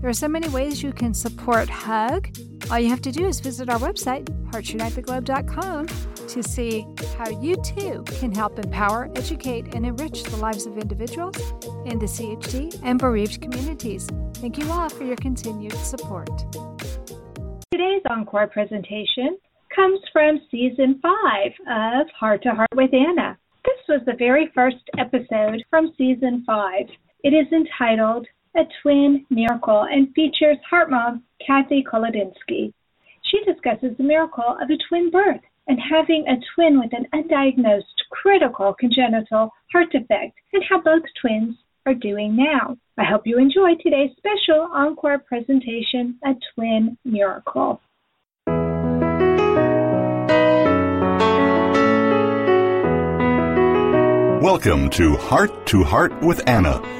There are so many ways you can support HUG. All you have to do is visit our website, heartsunitetheglobe.com, to see how you too can help empower, educate, and enrich the lives of individuals in the CHD and bereaved communities. Thank you all for your continued support. Today's encore presentation comes from season five of Heart to Heart with Anna. This was the very first episode from season five. It is entitled a twin miracle and features heart mom Kathy Kolodinsky. She discusses the miracle of a twin birth and having a twin with an undiagnosed critical congenital heart defect and how both twins are doing now. I hope you enjoy today's special encore presentation, A Twin Miracle. Welcome to Heart to Heart with Anna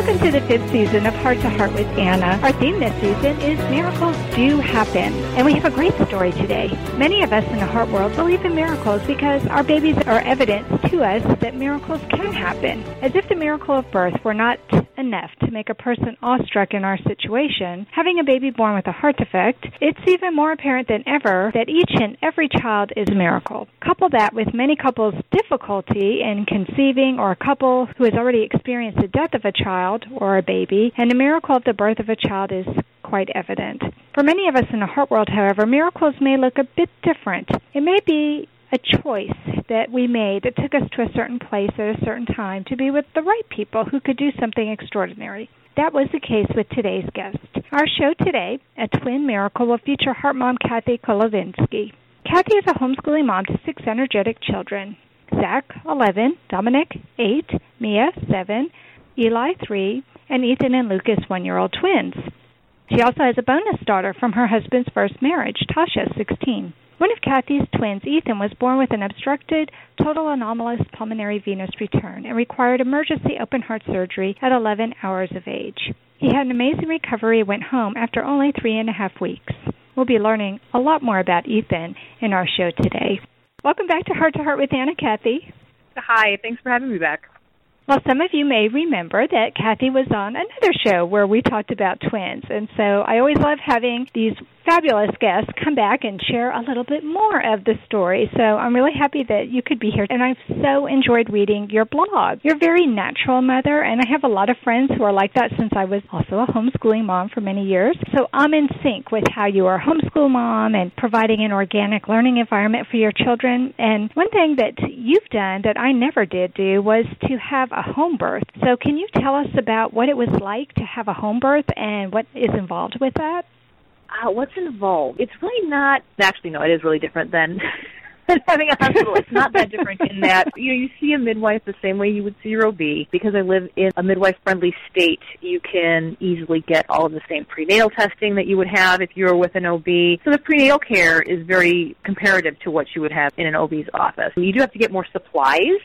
Welcome to the fifth season of Heart to Heart with Anna. Our theme this season is Miracles Do Happen. And we have a great story today. Many of us in the heart world believe in miracles because our babies are evidence to us that miracles can happen. As if the miracle of birth were not enough to make a person awestruck in our situation, having a baby born with a heart defect, it's even more apparent than ever that each and every child is a miracle. Couple that with many couples' difficulty in conceiving or a couple who has already experienced the death of a child or a baby, and the miracle of the birth of a child is quite evident. For many of us in the heart world, however, miracles may look a bit different. It may be a choice that we made that took us to a certain place at a certain time to be with the right people who could do something extraordinary. That was the case with today's guest. Our show today, A Twin Miracle, will feature heart mom Kathy Kolodinsky. Kathy is a homeschooling mom to six energetic children Zach, 11, Dominic, 8, Mia, 7, Eli, 3, and Ethan and Lucas, one year old twins. She also has a bonus daughter from her husband's first marriage, Tasha, 16. One of Kathy's twins, Ethan, was born with an obstructed total anomalous pulmonary venous return and required emergency open heart surgery at 11 hours of age. He had an amazing recovery and went home after only three and a half weeks. We'll be learning a lot more about Ethan in our show today. Welcome back to Heart to Heart with Anna Kathy. Hi, thanks for having me back. Well, some of you may remember that Kathy was on another show where we talked about twins. And so I always love having these fabulous guests come back and share a little bit more of the story. So I'm really happy that you could be here. And I've so enjoyed reading your blog. You're very natural mother, and I have a lot of friends who are like that since I was also a homeschooling mom for many years. So I'm in sync with how you are a homeschool mom and providing an organic learning environment for your children. And one thing that you've done that I never did do was to have a home birth. So can you tell us about what it was like to have a home birth and what is involved with that? Uh, what's involved? It's really not. Actually, no, it is really different than having a hospital. It's not that different in that you know you see a midwife the same way you would see your OB. Because I live in a midwife-friendly state, you can easily get all of the same prenatal testing that you would have if you were with an OB. So the prenatal care is very comparative to what you would have in an OB's office. You do have to get more supplies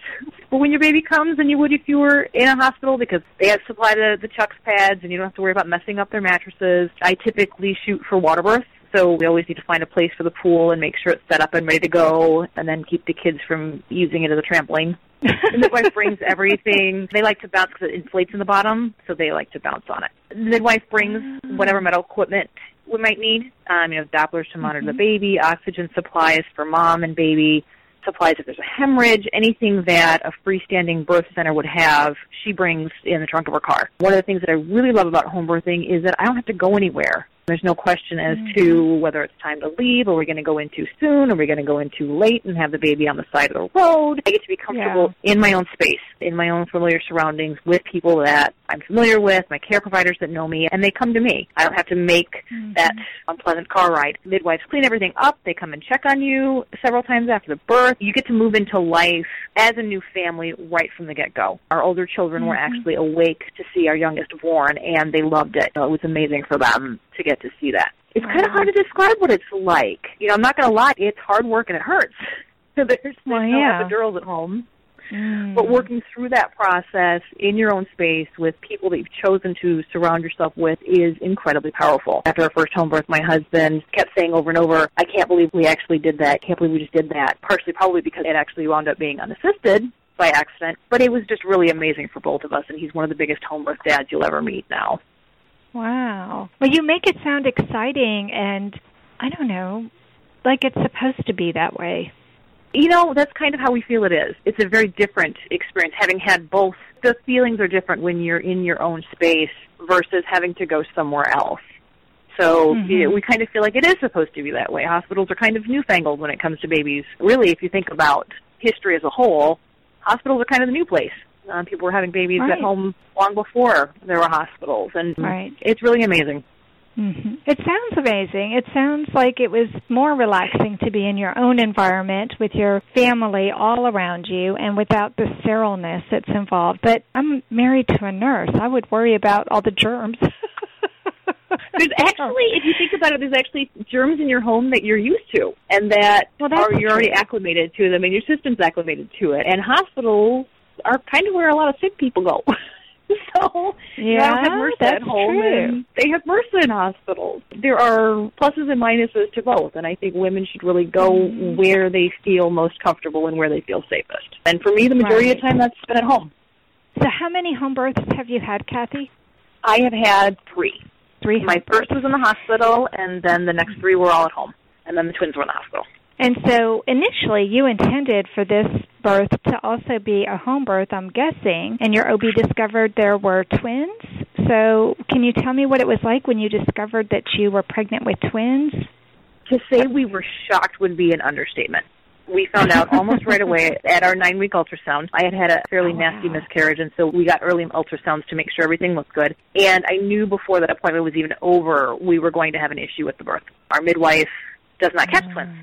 for when your baby comes than you would if you were in a hospital because they have supply the the chucks pads and you don't have to worry about messing up their mattresses. I typically shoot for water births so we always need to find a place for the pool and make sure it's set up and ready to go, and then keep the kids from using it as a trampoline. and the midwife brings everything. They like to bounce because it inflates in the bottom, so they like to bounce on it. The midwife brings whatever medical equipment we might need. Um, you know, Dopplers to monitor mm-hmm. the baby, oxygen supplies for mom and baby, supplies if there's a hemorrhage, anything that a freestanding birth center would have, she brings in the trunk of her car. One of the things that I really love about home birthing is that I don't have to go anywhere There's no question as mm-hmm. to whether it's time to leave, or we're going to go in too soon, or we're going to go in too late and have the baby on the side of the road. I get to be comfortable yeah. in my own space, in my own familiar surroundings, with people that I'm familiar with, my care providers that know me, and they come to me. I don't have to make mm-hmm. that unpleasant car ride. Midwives clean everything up. They come and check on you several times after the birth. You get to move into life as a new family right from the get-go. Our older children mm-hmm. were actually awake to see our youngest born, and they loved it. It was amazing for them to get to see that. It's kind of hard to describe what it's like. You know, I'm not going to lie, it's hard work and it hurts. There's, there's well, yeah. no epidurals at home. Mm. But working through that process in your own space with people that you've chosen to surround yourself with is incredibly powerful. After our first home birth, my husband kept saying over and over, I can't believe we actually did that. I can't believe we just did that. Partially probably because it actually wound up being unassisted by accident, but it was just really amazing for both of us, and he's one of the biggest home birth dads you'll ever meet now. Wow. Well, you make it sound exciting and, I don't know, like it's supposed to be that way. You know, that's kind of how we feel it is. It's a very different experience having had both. The feelings are different when you're in your own space versus having to go somewhere else. So mm-hmm. you know, we kind of feel like it is supposed to be that way. Hospitals are kind of newfangled when it comes to babies. Really, if you think about history as a whole, hospitals are kind of the new place. Uh, people were having babies right. at home long before there were hospitals, and right. it's really amazing. Mm-hmm. It sounds amazing. It sounds like it was more relaxing to be in your own environment with your family all around you and without the sterileness that's involved. But I'm married to a nurse. I would worry about all the germs. there's actually, if you think about it, there's actually germs in your home that you're used to, and that well, are you're already acclimated to them, and your system's acclimated to it. And hospitals are kind of where a lot of sick people go. so yeah, you know, have MRSA at home, true. and they have MRSA in hospitals. There are pluses and minuses to both, and I think women should really go mm. where they feel most comfortable and where they feel safest. And for me, the majority right. of the time, that's been at home. So, how many home births have you had, Kathy? I have had three. Three. My first was in the hospital, and then the next three were all at home, and then the twins were in the hospital. And so initially you intended for this birth to also be a home birth, I'm guessing, and your OB discovered there were twins. So can you tell me what it was like when you discovered that you were pregnant with twins? To say we were shocked would be an understatement. We found out almost right away at our nine week ultrasound. I had had a fairly oh, nasty wow. miscarriage, and so we got early ultrasounds to make sure everything looked good. And I knew before that appointment was even over, we were going to have an issue with the birth. Our midwife does not catch mm. twins.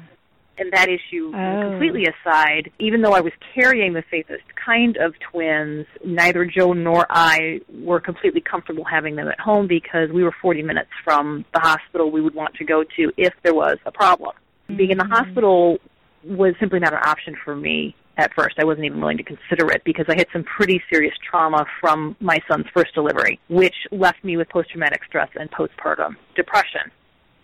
And that issue oh. completely aside, even though I was carrying the safest kind of twins, neither Joe nor I were completely comfortable having them at home because we were 40 minutes from the hospital we would want to go to if there was a problem. Mm-hmm. Being in the hospital was simply not an option for me at first. I wasn't even willing to consider it because I had some pretty serious trauma from my son's first delivery, which left me with post traumatic stress and postpartum depression.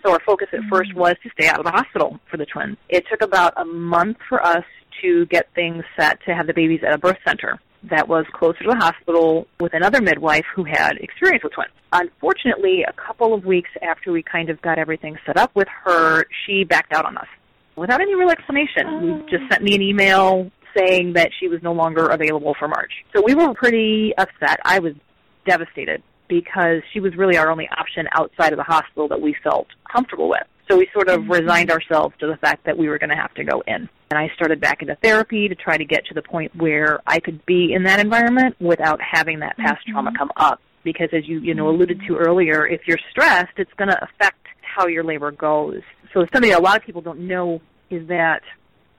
So our focus at first mm-hmm. was to stay out of the hospital for the twins. It took about a month for us to get things set to have the babies at a birth center that was closer to the hospital with another midwife who had experience with twins. Unfortunately, a couple of weeks after we kind of got everything set up with her, she backed out on us without any real explanation. Oh. Just sent me an email saying that she was no longer available for March. So we were pretty upset. I was devastated because she was really our only option outside of the hospital that we felt comfortable with. So we sort of mm-hmm. resigned ourselves to the fact that we were going to have to go in. And I started back into therapy to try to get to the point where I could be in that environment without having that past mm-hmm. trauma come up. Because as you, you know, alluded to earlier, if you're stressed, it's going to affect how your labor goes. So something a lot of people don't know is that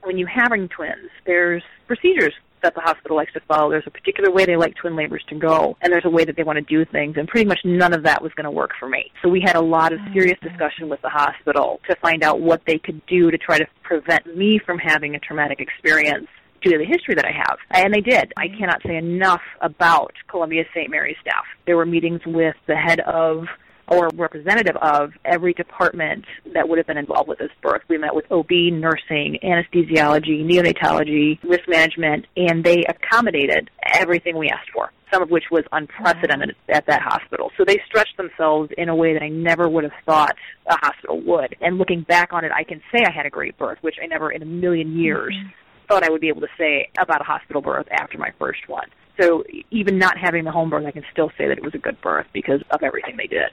when you're having twins, there's procedures that the hospital likes to follow. There's a particular way they like twin labors to go, and there's a way that they want to do things, and pretty much none of that was going to work for me. So we had a lot of serious mm-hmm. discussion with the hospital to find out what they could do to try to prevent me from having a traumatic experience due to the history that I have. And they did. I mm-hmm. cannot say enough about Columbia St. Mary's staff. There were meetings with the head of or representative of every department that would have been involved with this birth. We met with OB, nursing, anesthesiology, neonatology, risk management, and they accommodated everything we asked for some of which was unprecedented at that hospital. So they stretched themselves in a way that I never would have thought a hospital would. And looking back on it, I can say I had a great birth, which I never in a million years mm-hmm. thought I would be able to say about a hospital birth after my first one. So even not having the home birth, I can still say that it was a good birth because of everything they did.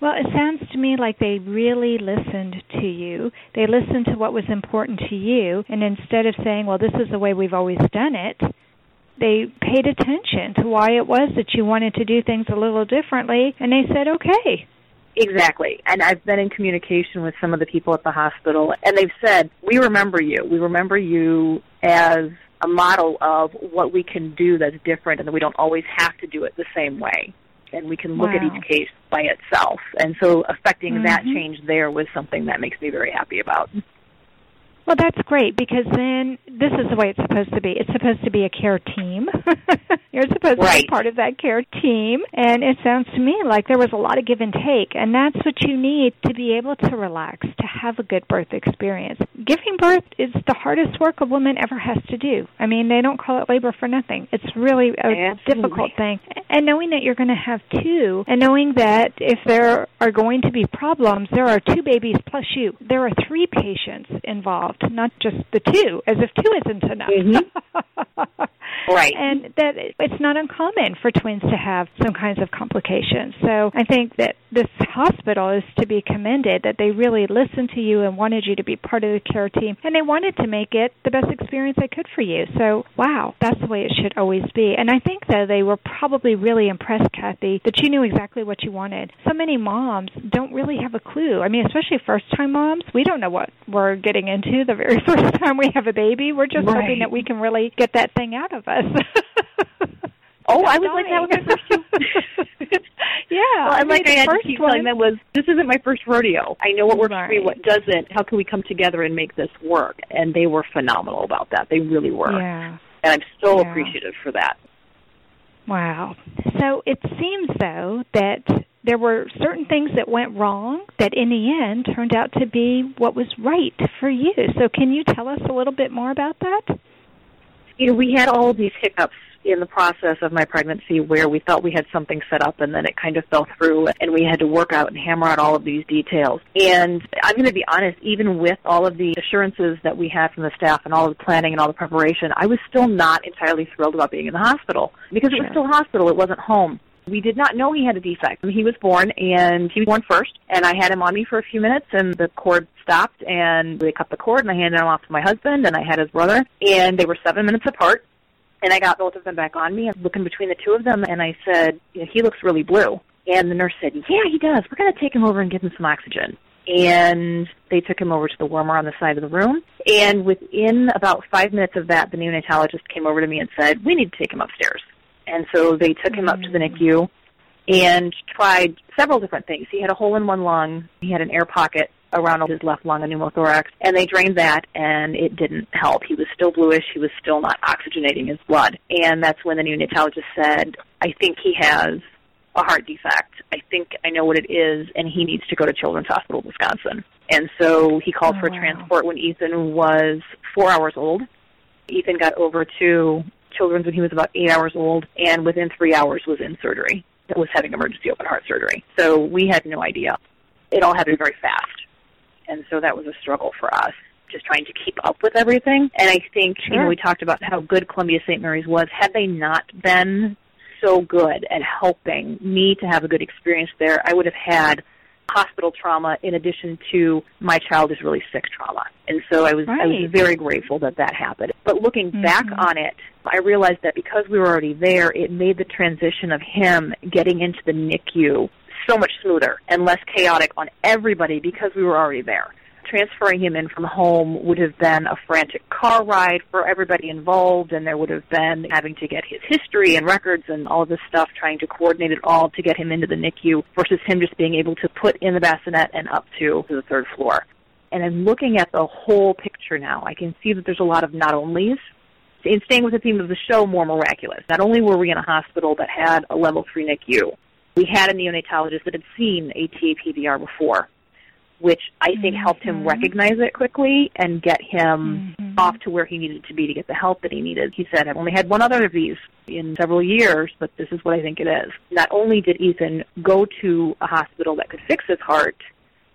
Well, it sounds to me like they really listened to you. They listened to what was important to you, and instead of saying, well, this is the way we've always done it, they paid attention to why it was that you wanted to do things a little differently, and they said, okay. Exactly. And I've been in communication with some of the people at the hospital, and they've said, we remember you. We remember you as a model of what we can do that's different and that we don't always have to do it the same way and we can look wow. at each case by itself. And so affecting mm-hmm. that change there was something that makes me very happy about. Well, that's great because then this is the way it's supposed to be. It's supposed to be a care team. You're supposed right. to be part of that care team. And it sounds to me like there was a lot of give and take. And that's what you need to be able to relax, to have a good birth experience. Giving birth is the hardest work a woman ever has to do. I mean, they don't call it labor for nothing. It's really a Absolutely. difficult thing. And knowing that you're going to have two, and knowing that if there are going to be problems, there are two babies plus you. There are three patients involved not just the two, as if two isn't enough. Mm-hmm. right. And that it's not uncommon for twins to have some kinds of complications. So I think that this hospital is to be commended that they really listened to you and wanted you to be part of the care team, and they wanted to make it the best experience they could for you. So wow, that's the way it should always be. And I think though they were probably really impressed, Kathy, that you knew exactly what you wanted. So many moms don't really have a clue. I mean, especially first time moms, we don't know what we're getting into the very first time we have a baby. We're just right. hoping that we can really get that thing out of us. oh, I was like that with my first. yeah. Well, and like I had to keep one, telling them was, this isn't my first rodeo. I know what works right. for me, what doesn't. How can we come together and make this work? And they were phenomenal about that. They really were. Yeah. And I'm so yeah. appreciative for that. Wow. So it seems though that there were certain things that went wrong that in the end turned out to be what was right for you. So can you tell us a little bit more about that? You know, we had all these hiccups in the process of my pregnancy where we thought we had something set up and then it kind of fell through and we had to work out and hammer out all of these details. And I'm going to be honest, even with all of the assurances that we had from the staff and all of the planning and all the preparation, I was still not entirely thrilled about being in the hospital because sure. it was still hospital, it wasn't home. We did not know he had a defect. He was born, and he was born first, and I had him on me for a few minutes, and the cord stopped, and they cut the cord, and I handed him off to my husband, and I had his brother, and they were seven minutes apart, and I got both of them back on me, looking between the two of them, and I said, you know, he looks really blue. And the nurse said, yeah, he does. We're going to take him over and give him some oxygen. And they took him over to the warmer on the side of the room. And within about five minutes of that, the neonatologist came over to me and said, we need to take him upstairs. And so they took him up to the mm. NICU and tried several different things. He had a hole in one lung. He had an air pocket around his left lung, a pneumothorax, and they drained that, and it didn't help. He was still bluish. He was still not oxygenating his blood. And that's when the neonatologist said, I think he has a heart defect. I think I know what it is, and he needs to go to Children's Hospital, Wisconsin. And so he called oh, for wow. transport when Ethan was four hours old. Ethan got over to Children's when he was about eight hours old, and within three hours was in surgery. Was having emergency open heart surgery. So we had no idea. It all happened very fast. And so that was a struggle for us, just trying to keep up with everything. And I think, sure. you know, we talked about how good Columbia St. Mary's was. Had they not been so good at helping me to have a good experience there, I would have had hospital trauma in addition to my child is really sick trauma. And so I was right. I was very grateful that that happened. But looking mm-hmm. back on it, I realized that because we were already there, it made the transition of him getting into the NICU so much smoother and less chaotic on everybody because we were already there. Transferring him in from home would have been a frantic car ride for everybody involved, and there would have been having to get his history and records and all this stuff, trying to coordinate it all to get him into the NICU versus him just being able to put in the bassinet and up to the third floor. And I'm looking at the whole picture now. I can see that there's a lot of not onlys. In staying with the theme of the show, more miraculous. Not only were we in a hospital that had a level three NICU, we had a neonatologist that had seen a TAPVR before, which I think mm-hmm. helped him recognize it quickly and get him mm-hmm. off to where he needed to be to get the help that he needed. He said, I've only had one other of these in several years, but this is what I think it is. Not only did Ethan go to a hospital that could fix his heart,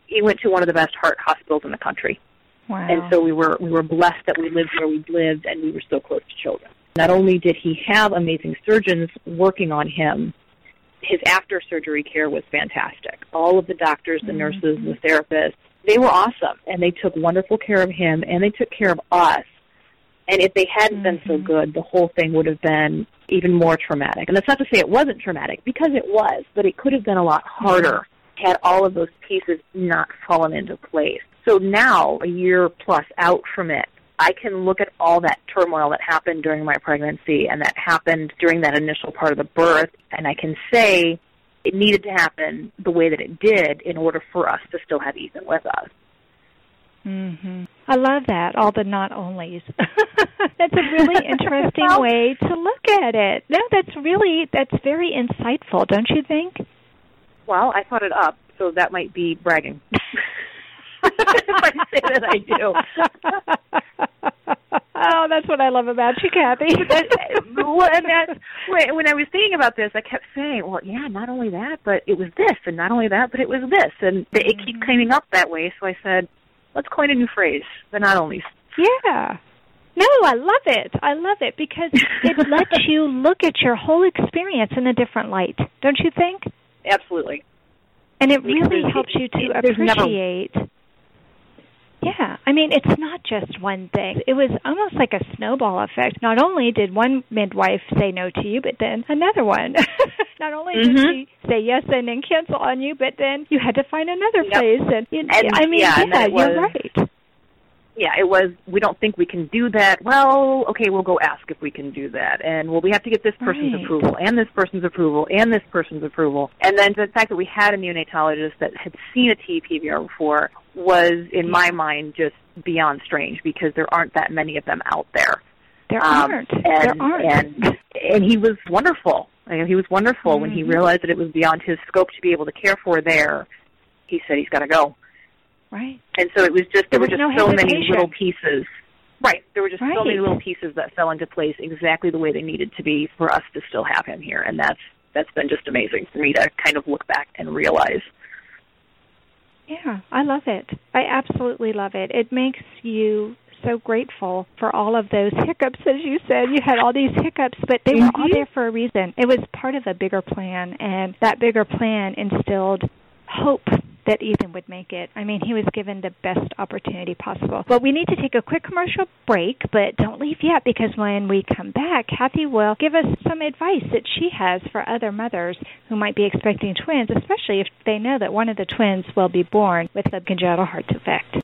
he went to one of the best heart hospitals in the country. Wow. And so we were we were blessed that we lived where we lived and we were so close to children. Not only did he have amazing surgeons working on him, his after surgery care was fantastic. All of the doctors, the mm-hmm. nurses, the therapists, they were awesome and they took wonderful care of him and they took care of us. And if they hadn't been so mm-hmm. good, the whole thing would have been even more traumatic. And that's not to say it wasn't traumatic because it was, but it could have been a lot harder had all of those pieces not fallen into place. So now, a year plus out from it, I can look at all that turmoil that happened during my pregnancy and that happened during that initial part of the birth, and I can say it needed to happen the way that it did in order for us to still have Ethan with us. Mhm. I love that. All the not onlys. that's a really interesting way to look at it. No, that's really that's very insightful, don't you think? Well, I thought it up, so that might be bragging. if I say that I do. oh, that's what I love about you, Kathy. well, and that's when, I was thinking about this, I kept saying, "Well, yeah, not only that, but it was this, and not only that, but it was this," and it Mm-hmm. keeps coming up that way. So I said, "Let's coin a new phrase: the not only." Yeah. No, I love it. I love it because it lets you look at your whole experience in a different light, don't you think? Absolutely. And it really helps you to there's never- appreciate. Yeah, I mean, it's not just one thing. It was almost like a snowball effect. Not only did one midwife say no to you, but then another one. not only did Mhm. she say yes and then cancel on you, but then you had to find another Yep. place. And, you, And, I mean, yeah, yeah, it you're right. Yeah, it was. We don't think we can do that. Well, okay, we'll go ask if we can do that, and well, we have to get this person's Right. approval, and this person's approval, and this person's approval, and then the fact that we had a neonatologist that had seen a TPVR before was, in my mind, just beyond strange because there aren't that many of them out there. There Um, aren't. and, there aren't. And, and he was wonderful. I mean, he was wonderful when he Mhm. realized that it was beyond his scope to be able to care for there. He said he's got to go. right. And so it was just There there, were just no so many little pieces. Right. There were just so many little pieces that fell into place exactly the way they needed to be for us to still have him here. And that's that's been just amazing for me to kind of look back and realize. Yeah, I love it. I absolutely love it. It makes you so grateful for all of those hiccups, as you said. You had all these hiccups, but they were all Mhm. there for a reason. It was part of a bigger plan, and that bigger plan instilled hope that Ethan would make it. I mean, he was given the best opportunity possible. Well, we need to take a quick commercial break, but don't leave yet because when we come back, Kathy will give us some advice that she has for other mothers who might be expecting twins, especially if they know that one of the twins will be born with a congenital heart defect.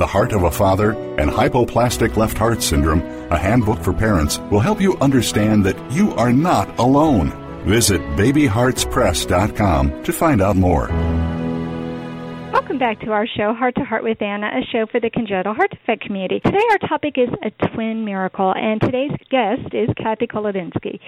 The Heart of a Father, and Hypoplastic Left Heart Syndrome, a handbook for parents, will help you understand that you are not alone. Visit babyheartspress.com to find out more. Welcome back to our show, Heart to Heart with Anna, a show for the congenital heart defect community. Today our topic is a twin miracle, and today's guest is Kathy Kolodinsky.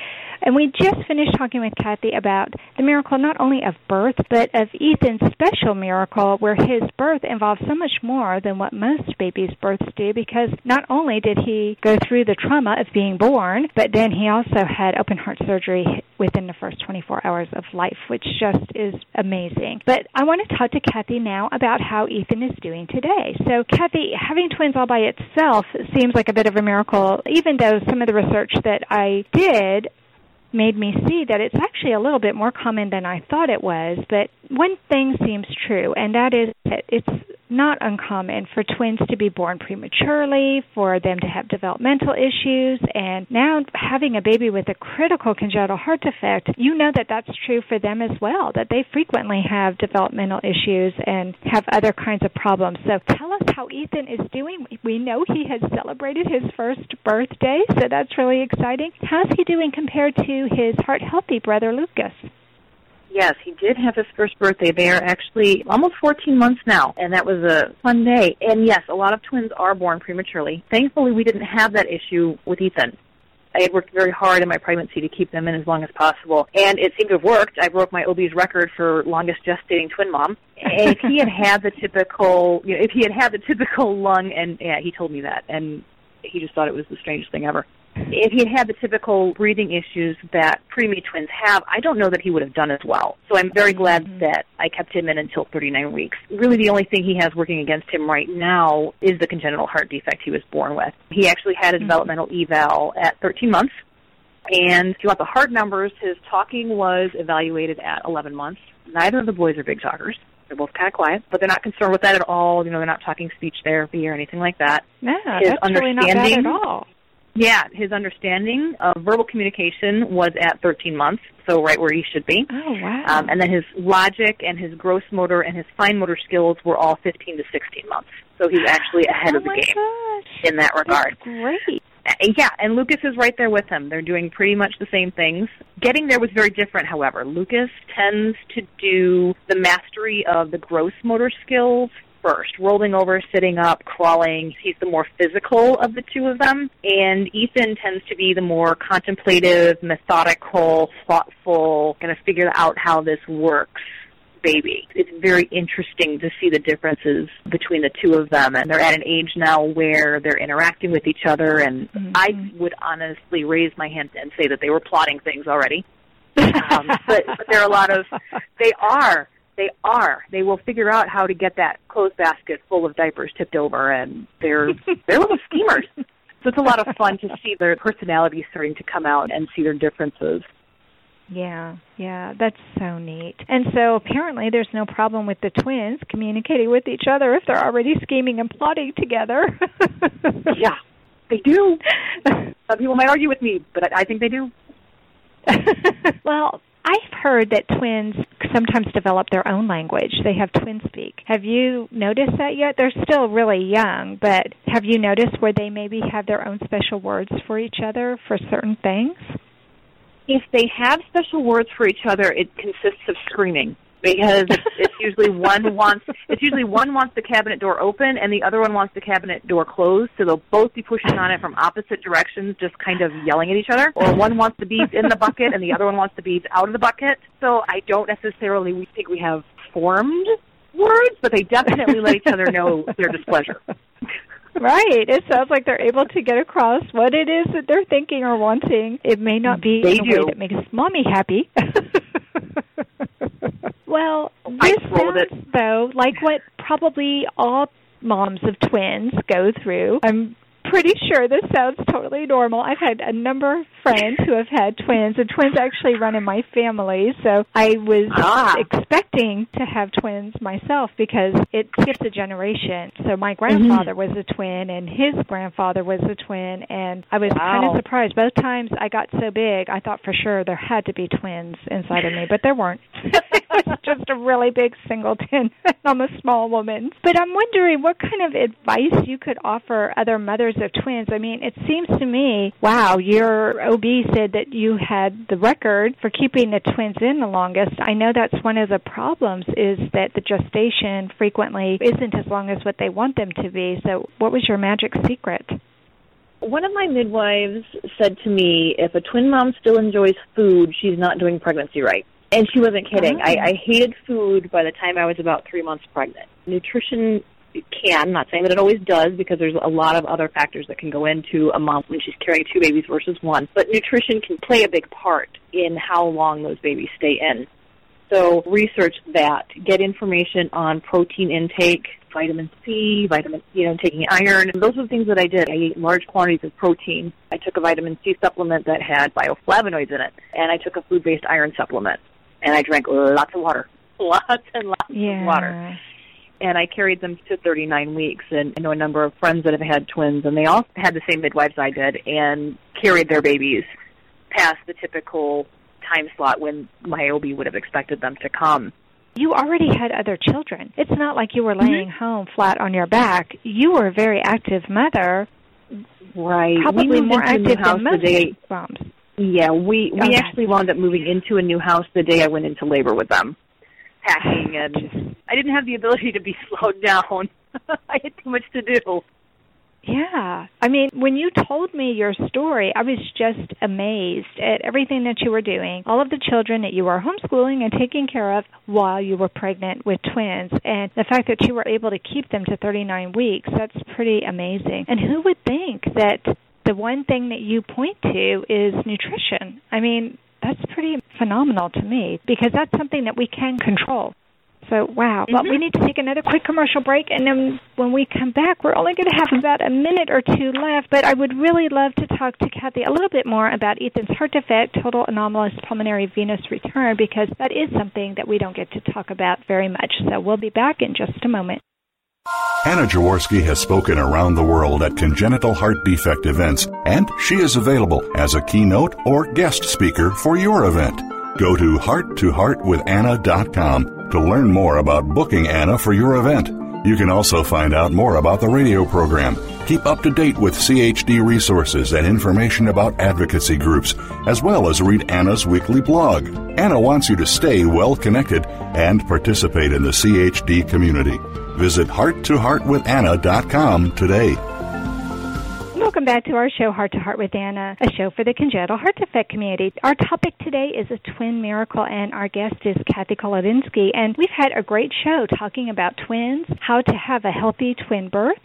And we just finished talking with Kathy about the miracle not only of birth, but of Ethan's special miracle where his birth involves so much more than what most babies' births do because not only did he go through the trauma of being born, but then he also had open heart surgery within the first 24 hours of life, which just is amazing. But I want to talk to Kathy now about how Ethan is doing today. So, Kathy, having twins all by itself seems like a bit of a miracle, even though some of the research that I did made me see that it's actually a little bit more common than I thought it was. But one thing seems true, and that is that it's not uncommon for twins to be born prematurely, for them to have developmental issues, and now having a baby with a critical congenital heart defect, you know that that's true for them as well, that they frequently have developmental issues and have other kinds of problems. So tell us how Ethan is doing. We know he has celebrated his first birthday, so that's really exciting. How's he doing compared to his heart healthy brother Lucas? Yes, he did have his first birthday. They are actually almost 14 months now, and that was a fun day. And yes, a lot of twins are born prematurely. Thankfully, we didn't have that issue with Ethan. I had worked very hard in my pregnancy to keep them in as long as possible, and it seemed to have worked. I broke my OB's record for longest gestating twin mom. If he had had the typical, you know, if he had had the typical lung, and yeah, he told me that, and he just thought it was the strangest thing ever. If he had had the typical breathing issues that preemie twins have, I don't know that he would have done as well. So I'm very glad mm-hmm. that I kept him in until 39 weeks. Really, the only thing he has working against him right now is the congenital heart defect he was born with. He actually had a mm-hmm. developmental eval at 13 months. And if you want the hard numbers, his talking was evaluated at 11 months. Neither of the boys are big talkers. They're both kind of quiet, but they're not concerned with that at all. You know, they're not talking speech therapy or anything like that. Yeah, his that's really not bad at all. Yeah, his understanding of verbal communication was at 13 months, so right where he should be. Oh, wow. Um, and then his logic and his gross motor and his fine motor skills were all 15 to 16 months. So he's actually ahead oh of the game gosh. in that regard. That's great. Uh, yeah, and Lucas is right there with him. They're doing pretty much the same things. Getting there was very different, however. Lucas tends to do the mastery of the gross motor skills first, rolling over, sitting up, crawling. He's the more physical of the two of them. And Ethan tends to be the more contemplative, methodical, thoughtful, going to figure out how this works baby. It's very interesting to see the differences between the two of them. And they're at an age now where they're interacting with each other. And mm-hmm. I would honestly raise my hand and say that they were plotting things already. um, but, but there are a lot of, they are they are. They will figure out how to get that clothes basket full of diapers tipped over, and they're they're little schemers. So it's a lot of fun to see their personalities starting to come out and see their differences. Yeah, yeah, that's so neat. And so apparently there's no problem with the twins communicating with each other if they're already scheming and plotting together. yeah, they do. Some people might argue with me, but I, I think they do. well, I've heard that twins sometimes develop their own language. They have twin speak. Have you noticed that yet? They're still really young, but have you noticed where they maybe have their own special words for each other for certain things? If they have special words for each other, it consists of screaming because it's, it's usually one wants it's usually one wants the cabinet door open and the other one wants the cabinet door closed so they'll both be pushing on it from opposite directions just kind of yelling at each other or one wants the beads in the bucket and the other one wants the beads out of the bucket so i don't necessarily we think we have formed words but they definitely let each other know their displeasure Right. It sounds like they're able to get across what it is that they're thinking or wanting. It may not be they in a do. way that makes mommy happy. well, this sounds, it. though, like what probably all moms of twins go through. I'm pretty sure this sounds totally normal. I've had a number of friends who have had twins, and twins actually run in my family. So I was ah. expecting to have twins myself because it skips a generation. So my grandfather mm-hmm. was a twin, and his grandfather was a twin, and I was wow. kind of surprised. Both times I got so big, I thought for sure there had to be twins inside of me, but there weren't. it was just a really big singleton. I'm a small woman. But I'm wondering what kind of advice you could offer other mothers of twins. I mean, it seems to me, wow, your OB said that you had the record for keeping the twins in the longest. I know that's one of the problems is that the gestation frequently isn't as long as what they want them to be. So, what was your magic secret? One of my midwives said to me, if a twin mom still enjoys food, she's not doing pregnancy right. And she wasn't kidding. Oh. I, I hated food by the time I was about three months pregnant. Nutrition can, I'm not saying that it always does because there's a lot of other factors that can go into a mom when she's carrying two babies versus one. But nutrition can play a big part in how long those babies stay in. So research that. Get information on protein intake, vitamin C, vitamin, you know, taking iron. Those are the things that I did. I ate large quantities of protein. I took a vitamin C supplement that had bioflavonoids in it. And I took a food-based iron supplement. And I drank lots of water. Lots and lots yeah. of water and I carried them to 39 weeks. And I know a number of friends that have had twins, and they all had the same midwives I did, and carried their babies past the typical time slot when my OB would have expected them to come. You already had other children. It's not like you were laying mm-hmm. home flat on your back. You were a very active mother. Right. Probably more active than most moms. Yeah, we we okay. actually wound up moving into a new house the day I went into labor with them packing and I didn't have the ability to be slowed down. I had too much to do. Yeah. I mean, when you told me your story, I was just amazed at everything that you were doing, all of the children that you were homeschooling and taking care of while you were pregnant with twins, and the fact that you were able to keep them to 39 weeks. That's pretty amazing. And who would think that the one thing that you point to is nutrition? I mean, that's pretty phenomenal to me because that's something that we can control. So, wow. Mm-hmm. Well, we need to take another quick commercial break, and then when we come back, we're only going to have about a minute or two left. But I would really love to talk to Kathy a little bit more about Ethan's heart defect, total anomalous pulmonary venous return, because that is something that we don't get to talk about very much. So, we'll be back in just a moment. Anna Jaworski has spoken around the world at congenital heart defect events, and she is available as a keynote or guest speaker for your event. Go to hearttoheartwithanna.com to learn more about booking Anna for your event. You can also find out more about the radio program, keep up to date with CHD resources and information about advocacy groups, as well as read Anna's weekly blog. Anna wants you to stay well connected and participate in the CHD community. Visit hearttoheartwithanna.com today. Welcome back to our show, Heart to Heart with Anna, a show for the congenital heart defect community. Our topic today is a twin miracle, and our guest is Kathy Kolodinsky. And we've had a great show talking about twins, how to have a healthy twin birth,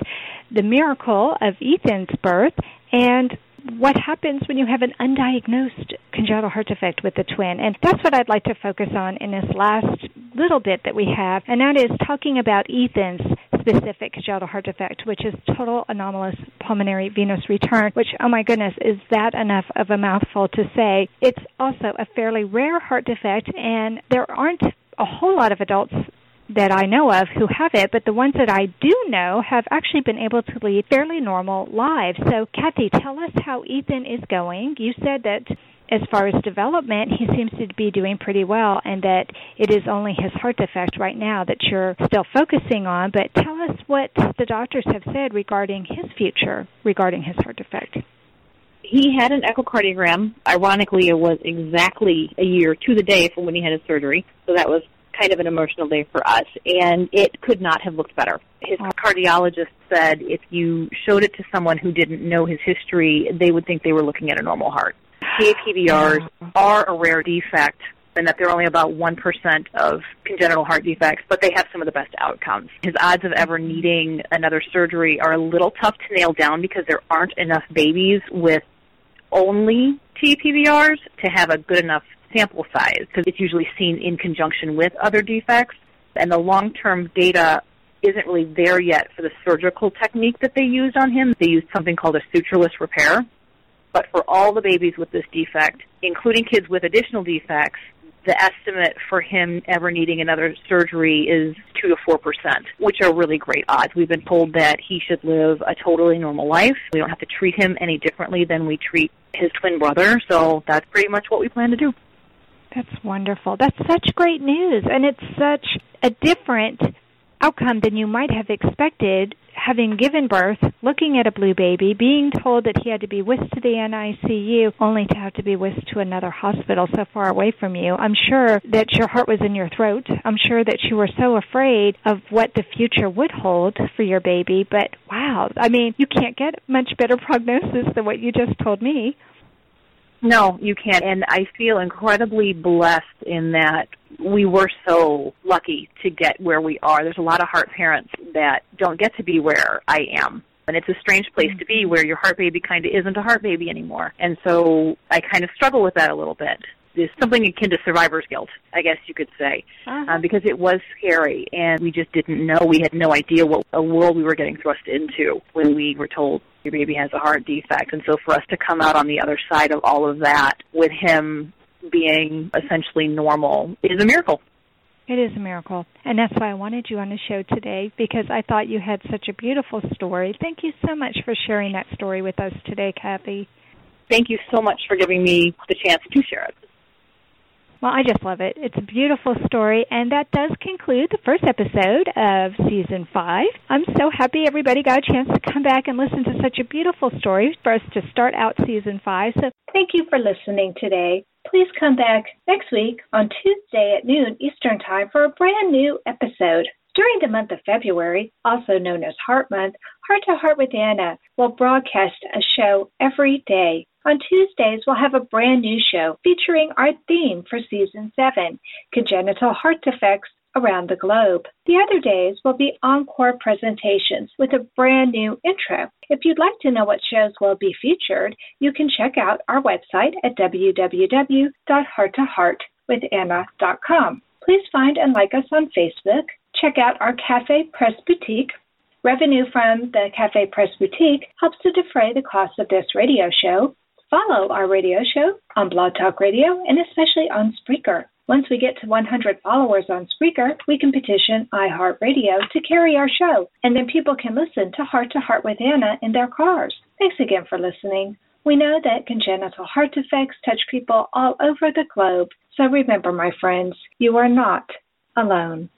the miracle of Ethan's birth, and what happens when you have an undiagnosed congenital heart defect with the twin. And that's what I'd like to focus on in this last little bit that we have, and that is talking about Ethan's specific congenital heart defect, which is total anomalous pulmonary venous return, which, oh my goodness, is that enough of a mouthful to say? It's also a fairly rare heart defect, and there aren't a whole lot of adults that I know of who have it, but the ones that I do know have actually been able to lead fairly normal lives. So, Kathy, tell us how Ethan is going. You said that as far as development, he seems to be doing pretty well, and that it is only his heart defect right now that you're still focusing on. But tell us what the doctors have said regarding his future, regarding his heart defect. He had an echocardiogram. Ironically, it was exactly a year to the day from when he had his surgery, so that was kind of an emotional day for us, and it could not have looked better. His cardiologist said if you showed it to someone who didn't know his history, they would think they were looking at a normal heart. TAPVRs mm-hmm. are a rare defect and that they're only about 1% of congenital heart defects, but they have some of the best outcomes. His odds of ever needing another surgery are a little tough to nail down because there aren't enough babies with only TPVRs to have a good enough sample size because it's usually seen in conjunction with other defects. And the long-term data isn't really there yet for the surgical technique that they used on him. They used something called a sutureless repair. But for all the babies with this defect, including kids with additional defects, the estimate for him ever needing another surgery is 2 to 4%, which are really great odds. We've been told that he should live a totally normal life. We don't have to treat him any differently than we treat his twin brother, so that's pretty much what we plan to do. That's wonderful. That's such great news, and it's such a different outcome than you might have expected having given birth, looking at a blue baby, being told that he had to be whisked to the NICU, only to have to be whisked to another hospital so far away from you. I'm sure that your heart was in your throat. I'm sure that you were so afraid of what the future would hold for your baby. But wow, I mean, you can't get much better prognosis than what you just told me. No, you can't. And I feel incredibly blessed in that we were so lucky to get where we are. There's a lot of heart parents that don't get to be where I am. And it's a strange place to be where your heart baby kind of isn't a heart baby anymore. And so I kind of struggle with that a little bit is something akin to survivor's guilt, I guess you could say, uh-huh. um, because it was scary and we just didn't know. We had no idea what a world we were getting thrust into when we were told your baby has a heart defect. And so for us to come out on the other side of all of that with him being essentially normal is a miracle. It is a miracle. And that's why I wanted you on the show today because I thought you had such a beautiful story. Thank you so much for sharing that story with us today, Kathy. Thank you so much for giving me the chance to share it. Well, I just love it. It's a beautiful story, and that does conclude the first episode of season five. I'm so happy everybody got a chance to come back and listen to such a beautiful story for us to start out season five. So, thank you for listening today. Please come back next week on Tuesday at noon Eastern Time for a brand new episode. During the month of February, also known as Heart Month, Heart to Heart with Anna will broadcast a show every day. On Tuesdays, we'll have a brand new show featuring our theme for season seven congenital heart defects around the globe. The other days will be encore presentations with a brand new intro. If you'd like to know what shows will be featured, you can check out our website at www.hearttoheartwithanna.com. Please find and like us on Facebook. Check out our Cafe Press Boutique. Revenue from the Cafe Press Boutique helps to defray the cost of this radio show. Follow our radio show on Blog Talk Radio and especially on Spreaker. Once we get to 100 followers on Spreaker, we can petition iHeartRadio to carry our show, and then people can listen to Heart to Heart with Anna in their cars. Thanks again for listening. We know that congenital heart defects touch people all over the globe, so remember, my friends, you are not alone.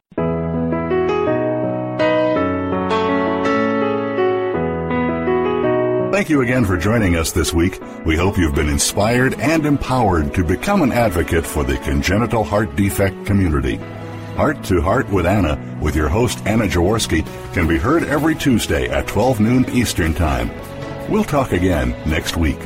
Thank you again for joining us this week. We hope you've been inspired and empowered to become an advocate for the congenital heart defect community. Heart to Heart with Anna, with your host Anna Jaworski, can be heard every Tuesday at 12 noon Eastern Time. We'll talk again next week.